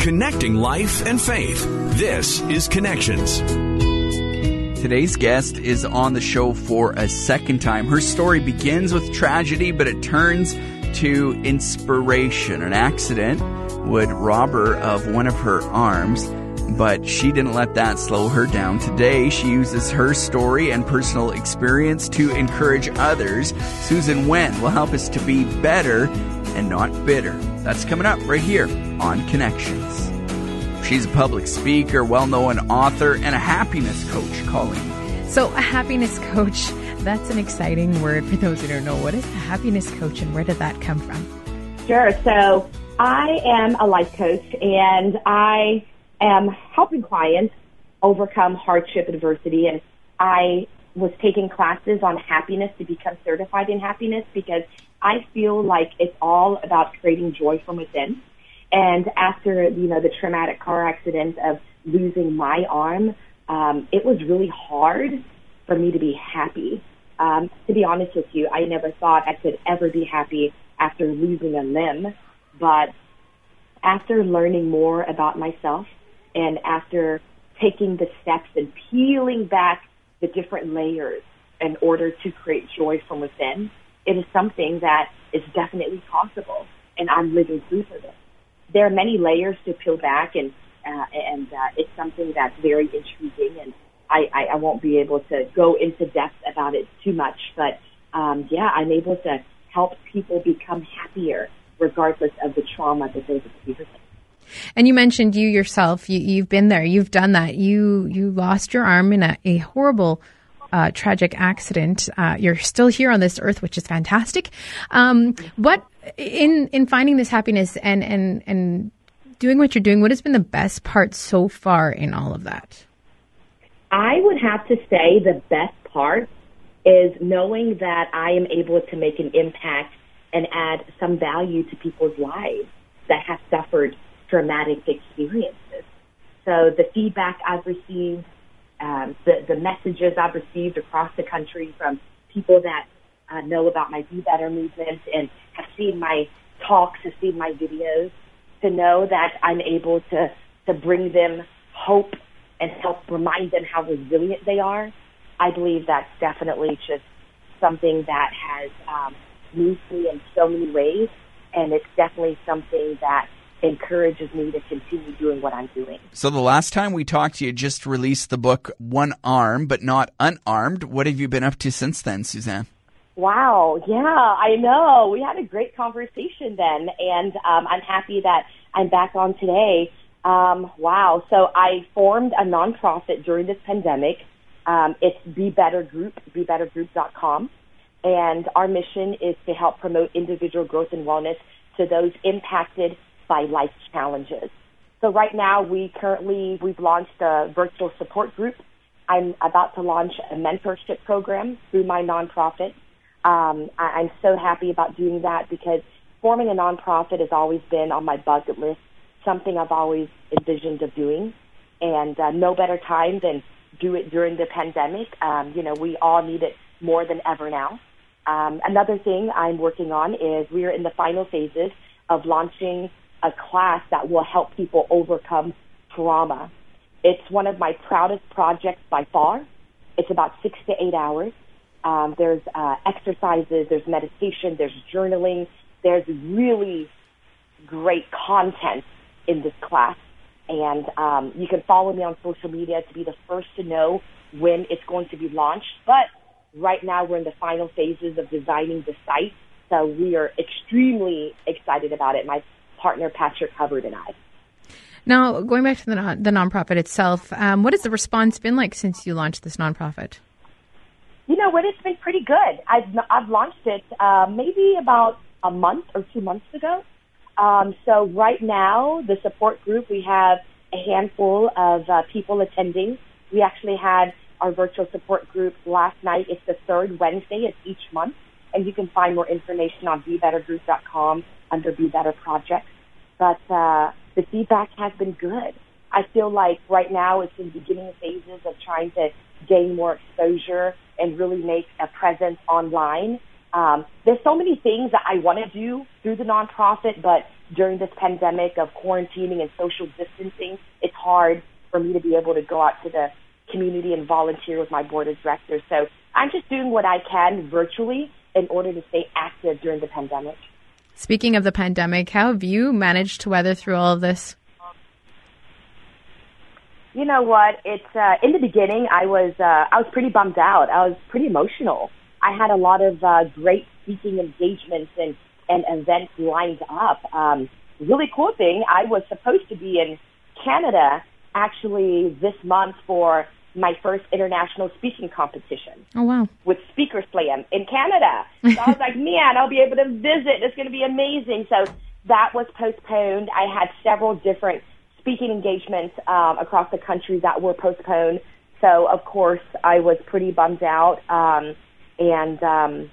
Connecting life and faith. This is Connections. Today's guest is on the show for a second time. Her story begins with tragedy, but it turns to inspiration. An accident would rob her of one of her arms, but she didn't let that slow her down. Today, she uses her story and personal experience to encourage others. Susan Wen will help us to be better and not bitter. That's coming up right here on Connections. She's a public speaker, well known author, and a happiness coach, Colleen. So, a happiness coach, that's an exciting word for those who don't know. What is a happiness coach and where did that come from? Sure. So, I am a life coach and I am helping clients overcome hardship, adversity, and I was taking classes on happiness to become certified in happiness because I feel like it's all about creating joy from within. And after, you know, the traumatic car accident of losing my arm, um, it was really hard for me to be happy. Um, to be honest with you, I never thought I could ever be happy after losing a limb. But after learning more about myself and after taking the steps and peeling back the different layers in order to create joy from within, it is something that is definitely possible. And I'm living proof of it there are many layers to peel back, and uh, and uh, it's something that's very intriguing, and I, I, I won't be able to go into depth about it too much, but um, yeah, I'm able to help people become happier regardless of the trauma that they've experienced. And you mentioned you yourself. You, you've been there. You've done that. You you lost your arm in a, a horrible uh, tragic accident. Uh, you're still here on this earth, which is fantastic. Um, what in in finding this happiness and and and doing what you're doing? What has been the best part so far in all of that? I would have to say the best part is knowing that I am able to make an impact and add some value to people's lives that have suffered traumatic experiences. So the feedback I've received um, the, the messages I've received across the country from people that uh, know about my Be Better movement and have seen my talks, have seen my videos, to know that I'm able to, to bring them hope and help remind them how resilient they are. I believe that's definitely just something that has um, moved me in so many ways, and it's definitely something that encourages me to continue doing what I'm doing. So the last time we talked, you just released the book One Arm but Not Unarmed. What have you been up to since then, Suzanne? Wow, yeah, I know. We had a great conversation then, and um, I'm happy that I'm back on today. Um, wow, so I formed a nonprofit during this pandemic. Um, it's Be Better Group, BeBetterGroup.com, and our mission is to help promote individual growth and wellness to those impacted by life challenges. So right now we currently, we've launched a virtual support group. I'm about to launch a mentorship program through my nonprofit. Um, I, I'm so happy about doing that because forming a nonprofit has always been on my bucket list, something I've always envisioned of doing. And uh, no better time than do it during the pandemic. Um, you know, we all need it more than ever now. Um, another thing I'm working on is we're in the final phases of launching a class that will help people overcome trauma. It's one of my proudest projects by far. It's about six to eight hours. Um, there's uh, exercises, there's meditation, there's journaling, there's really great content in this class. And um, you can follow me on social media to be the first to know when it's going to be launched. But right now we're in the final phases of designing the site. So we are extremely excited about it. My partner Patrick Hubbard and I. Now, going back to the, non- the nonprofit itself, um, what has the response been like since you launched this nonprofit? You know what? It's been pretty good. I've I've launched it uh, maybe about a month or two months ago. Um, so right now, the support group we have a handful of uh, people attending. We actually had our virtual support group last night. It's the third Wednesday of each month, and you can find more information on BeBetterGroup.com under Be Better projects. But uh, the feedback has been good. I feel like right now it's in the beginning phases of trying to gain more exposure and really make a presence online. Um, there's so many things that I want to do through the nonprofit, but during this pandemic of quarantining and social distancing, it's hard for me to be able to go out to the community and volunteer with my board of directors. So I'm just doing what I can virtually in order to stay active during the pandemic. Speaking of the pandemic, how have you managed to weather through all of this? You know what? It's uh, in the beginning. I was uh, I was pretty bummed out. I was pretty emotional. I had a lot of uh, great speaking engagements and and events lined up. Um, really cool thing. I was supposed to be in Canada actually this month for my first international speaking competition. Oh wow! With Speaker Slam in Canada. So I was like, man, I'll be able to visit. It's going to be amazing. So that was postponed. I had several different speaking engagements um, across the country that were postponed. So of course I was pretty bummed out, um, and um,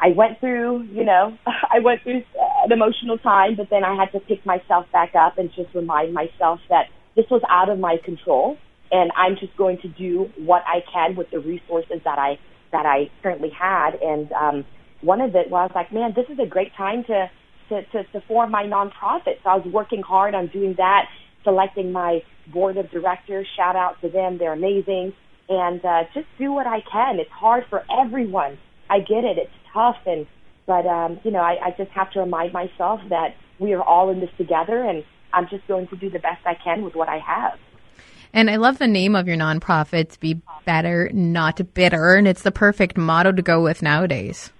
I went through, you know, I went through an emotional time, but then I had to pick myself back up and just remind myself that this was out of my control and I'm just going to do what I can with the resources that I that I currently had. And um, one of it was like, man, this is a great time to to, to, to form my nonprofit. So I was working hard on doing that, selecting my board of directors. Shout out to them; they're amazing. And uh, just do what I can. It's hard for everyone. I get it. It's tough, and but um, you know, I, I just have to remind myself that we are all in this together, and I'm just going to do the best I can with what I have. And I love the name of your nonprofit, Be Better, Not Bitter. And it's the perfect motto to go with nowadays.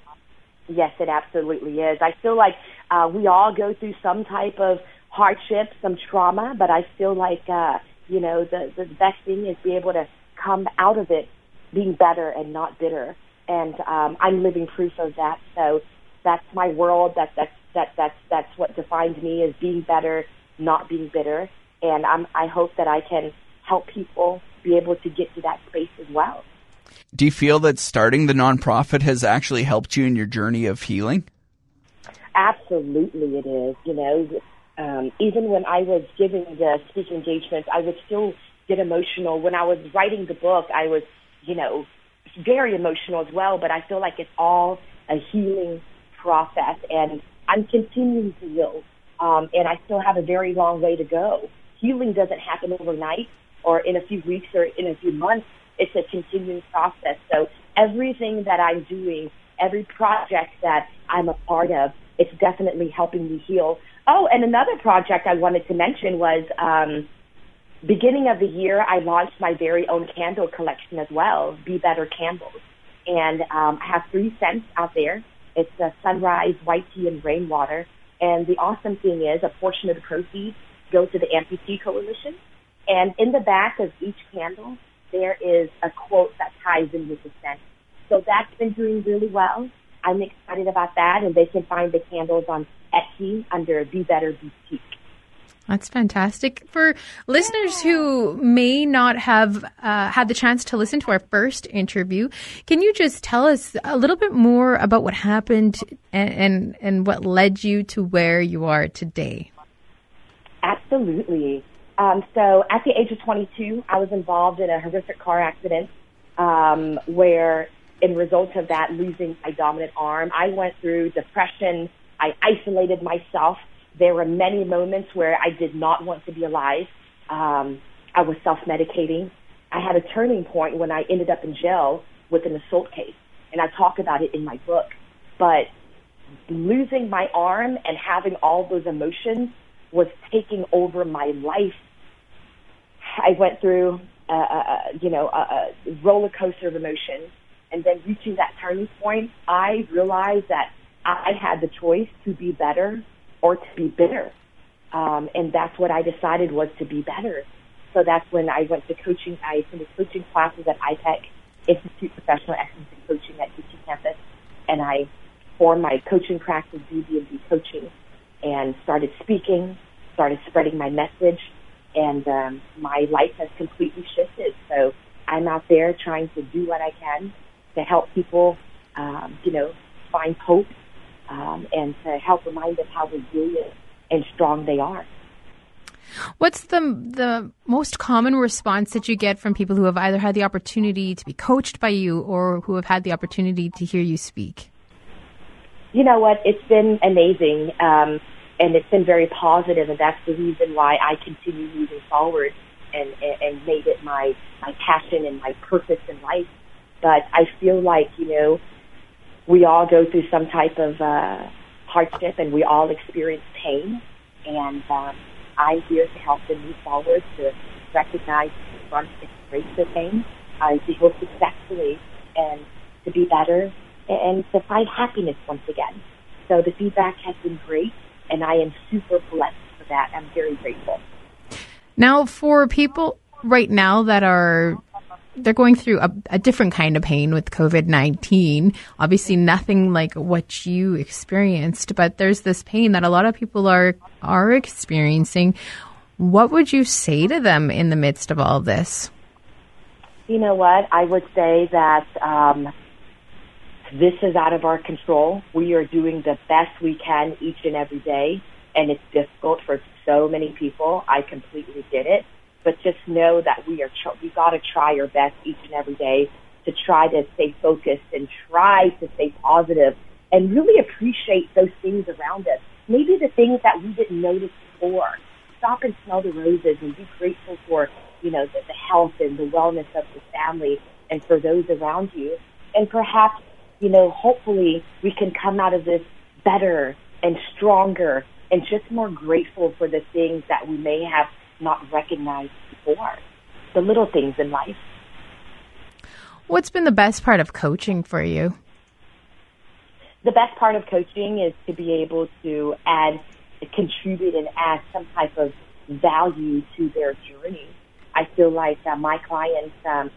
Yes, it absolutely is. I feel like uh, we all go through some type of hardship, some trauma, but I feel like, uh, you know, the, the best thing is be able to come out of it being better and not bitter. And um, I'm living proof of that. So that's my world. That, that's, that, that's, that's what defines me as being better, not being bitter. And I'm, I hope that I can help people be able to get to that space as well. Do you feel that starting the nonprofit has actually helped you in your journey of healing? Absolutely, it is. You know, um, even when I was giving the speaking engagements, I would still get emotional. When I was writing the book, I was, you know, very emotional as well. But I feel like it's all a healing process, and I'm continuing to heal. Um, and I still have a very long way to go. Healing doesn't happen overnight or in a few weeks or in a few months. It's a continuing process. So everything that I'm doing, every project that I'm a part of, it's definitely helping me heal. Oh, and another project I wanted to mention was um, beginning of the year, I launched my very own candle collection as well, Be Better Candles. And um, I have three scents out there. It's a sunrise, white tea, and rainwater. And the awesome thing is a portion of the proceeds go to the Amputee Coalition. And in the back of each candle, there is a quote that ties in with the scent. So that's been doing really well. I'm excited about that, and they can find the candles on Etsy under Be Better Boutique. That's fantastic. For listeners who may not have uh, had the chance to listen to our first interview, can you just tell us a little bit more about what happened and, and, and what led you to where you are today? Absolutely. Um, so at the age of 22, I was involved in a horrific car accident um, where, in result of that, losing my dominant arm, I went through depression. I isolated myself. There were many moments where I did not want to be alive. Um, I was self-medicating. I had a turning point when I ended up in jail with an assault case, and I talk about it in my book. But losing my arm and having all those emotions was taking over my life I went through, uh, uh, you know, a, a roller coaster of emotions. And then reaching that turning point, I realized that I had the choice to be better or to be bitter. Um, and that's what I decided was to be better. So that's when I went to coaching. I attended coaching classes at IPEC, Institute Professional Excellence in Coaching at UT Campus. And I formed my coaching practice, BB&B Coaching, and started speaking, started spreading my message, and um, my life has completely shifted. So I'm out there trying to do what I can to help people, um, you know, find hope um, and to help remind them how resilient and strong they are. What's the the most common response that you get from people who have either had the opportunity to be coached by you or who have had the opportunity to hear you speak? You know what? It's been amazing. Um, and it's been very positive, and that's the reason why I continue moving forward and, and, and made it my, my passion and my purpose in life. But I feel like, you know, we all go through some type of uh, hardship and we all experience pain. And um, I'm here to help them move forward, to recognize, confront, embrace the pain, uh, to heal successfully, and to be better, and to find happiness once again. So the feedback has been great, and I am super blessed for that. I'm very grateful. Now, for people right now that are they're going through a, a different kind of pain with COVID 19. Obviously, nothing like what you experienced, but there's this pain that a lot of people are, are experiencing. What would you say to them in the midst of all this? You know what? I would say that um, this is out of our control. We are doing the best we can each and every day, and it's difficult for so many people. I completely get it but just know that we are tr- we got to try our best each and every day to try to stay focused and try to stay positive and really appreciate those things around us. Maybe the things that we didn't notice before. Stop and smell the roses and be grateful for you know the, the health and the wellness of the family and for those around you. And perhaps you know hopefully we can come out of this better and stronger and just more grateful for the things that we may have not recognized before. The little things in life. What's been the best part of coaching for you? The best part of coaching is to be able to add, contribute, and add some type of value to their journey. I feel like uh, my clients, um,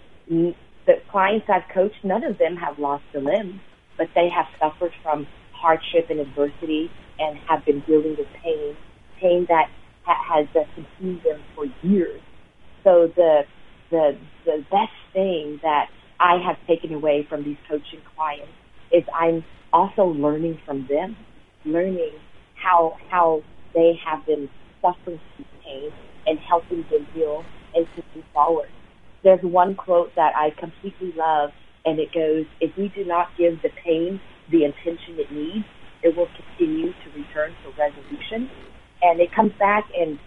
the clients I've coached, none of them have lost a limb, but they have suffered from hardship and adversity and have been dealing with pain, pain that ha- has uh, consumed them for years. So the the the best thing that I have taken away from these coaching clients is I'm also learning from them, learning how how they have been suffering from pain and helping them heal and to move forward. There's one quote that I completely love, and it goes, "If we do not give the pain the attention it needs, it will continue to return for resolution and it comes back in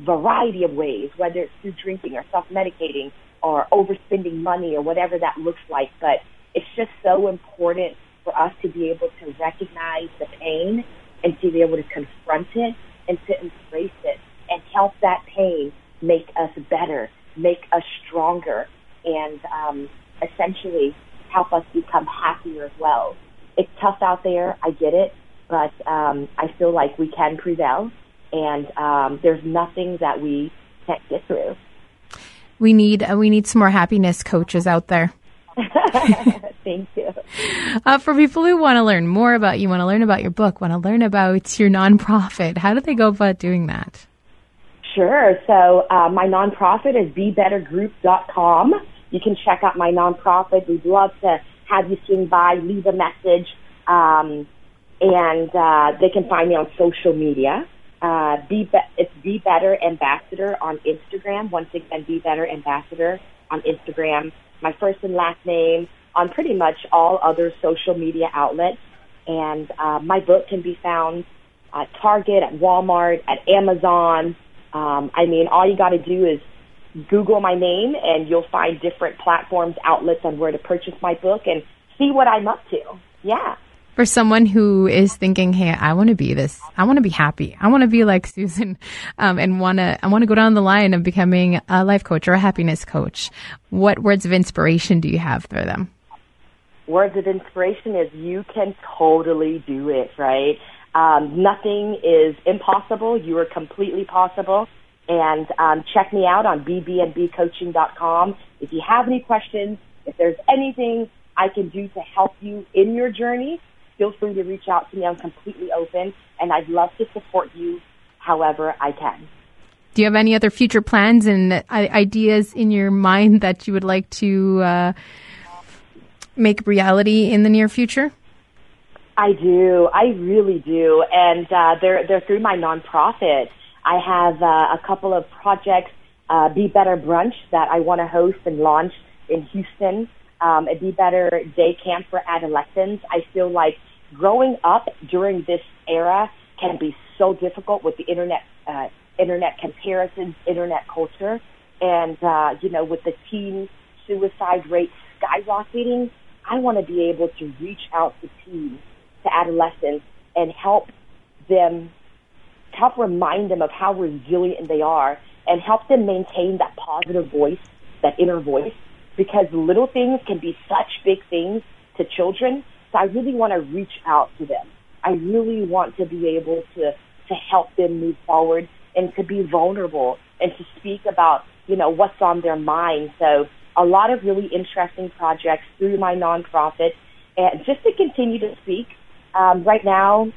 variety of ways, whether it's through drinking or self-medicating or overspending money or whatever that looks like. But it's just so important for us to be able to recognize the pain and to be able to confront it and to embrace it and help that pain make us better, make us stronger, and um, essentially help us become happier as well. It's tough out there, I get it, but um, I feel like we can prevail and um, there's nothing that we can't get through. We need uh, we need some more happiness coaches out there. Thank you. Uh, for people who want to learn more about you, want to learn about your book, want to learn about your nonprofit, how do they go about doing that? Sure. So uh, my nonprofit is BeBetterGroup.com. You can check out my nonprofit. We'd love to have you swing by, leave a message, um, and uh, they can find me on social media. Uh, be, be it's Be Better Ambassador on Instagram. Once again, Be Better Ambassador on Instagram. My first and last name on pretty much all other social media outlets. And uh, my book can be found at Target, at Walmart, at Amazon. Um, I mean, all you got to do is Google my name, and you'll find different platforms, outlets on where to purchase my book and see what I'm up to. Yeah for someone who is thinking, "Hey, I want to be this. I want to be happy. I want to be like Susan, um, and want to. I want to go down the line of becoming a life coach or a happiness coach." What words of inspiration do you have for them? Words of inspiration is you can totally do it. Right? Um, nothing is impossible. You are completely possible. And um, check me out on bbnbcoaching.com. If you have any questions, if there's anything I can do to help you in your journey, feel free to reach out to me. I'm completely open, and I'd love to support you however I can. Do you have any other future plans and ideas in your mind that you would like to uh, make reality in the near future? I do. I really do, and uh, they're they're through my nonprofit. I have uh, a couple of projects, uh, Be Better Brunch, that I want to host and launch in Houston um, a Be Better Day Camp for adolescents. I feel like growing up during this era can be so difficult with the internet, uh, internet comparisons, internet culture, and uh, you know, with the teen suicide rate skyrocketing, I want to be able to reach out to teens, to adolescents, and help them, help remind them of how resilient they are, and help them maintain that positive voice, that inner voice, because little things can be such big things to children. So I really want to reach out to them. I really want to be able to to help them move forward and to be vulnerable and to speak about you know what's on their mind. So a lot of really interesting projects through my nonprofit, and just to continue to speak. Um, right now,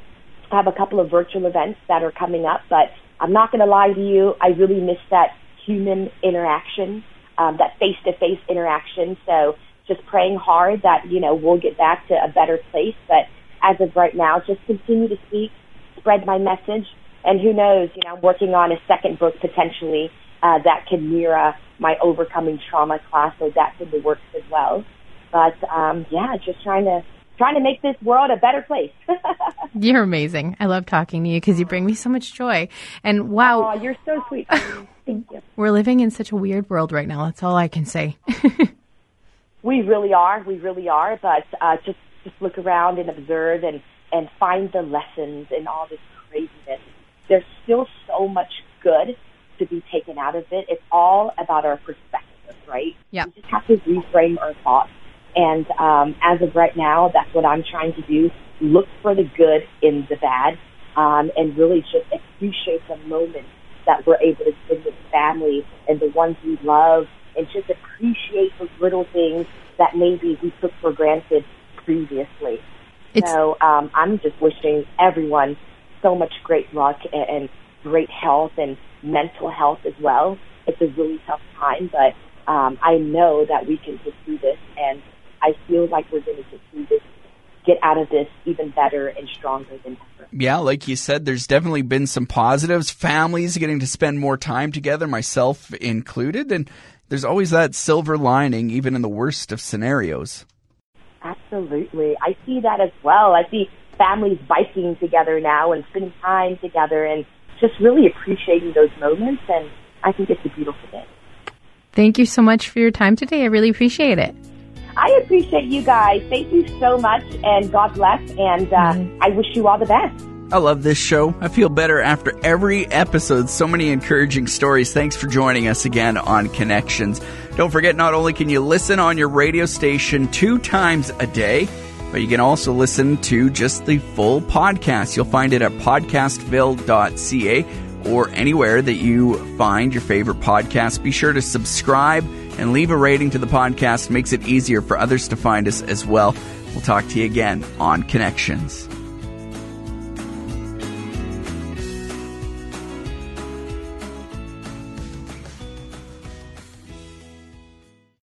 I have a couple of virtual events that are coming up, but I'm not going to lie to you. I really miss that human interaction, um, that face-to-face interaction. So just praying hard that you know we'll get back to a better place. But as of right now, just continue to speak, spread my message, and who knows? You know, I'm working on a second book potentially uh, that can mirror my overcoming trauma class, so that's in the works as well. But um, yeah, just trying to trying to make this world a better place. you're amazing. I love talking to you because you bring me so much joy. And wow, oh, you're so sweet. Thank you. We're living in such a weird world right now. That's all I can say. we really are. We really are. But uh, just just look around and observe and and find the lessons in all this craziness. There's still so much good to be taken out of it. It's all about our perspective, right? Yeah. We just have to reframe our thoughts. And um, as of right now, that's what I'm trying to do. Look for the good in the bad, um, and really just appreciate the moments that we're able to spend with family and the ones we love, and just appreciate those little things that maybe we took for granted previously. It's, so um, I'm just wishing everyone so much great luck and, and great health and mental health as well. It's a really tough time, but um, I know that we can get through this, and I feel like we're going to get through this, get out of this even better and stronger than ever. Yeah, like you said, there's definitely been some positives. Families getting to spend more time together, myself included, and there's always that silver lining, even in the worst of scenarios. Absolutely. I see that as well. I see families biking together now and spending time together and just really appreciating those moments. And I think it's a beautiful thing. Thank you so much for your time today. I really appreciate it. I appreciate you guys. Thank you so much, and God bless. And uh, mm-hmm. I wish you all the best. I love this show. I feel better after every episode. So many encouraging stories. Thanks for joining us again on Connections. Don't forget, not only can you listen on your radio station two times a day, but you can also listen to just the full podcast. You'll find it at podcastville.ca or anywhere that you find your favorite podcast. Be sure to subscribe and leave a rating to the podcast. Makes it easier for others to find us as well. We'll talk to you again on Connections.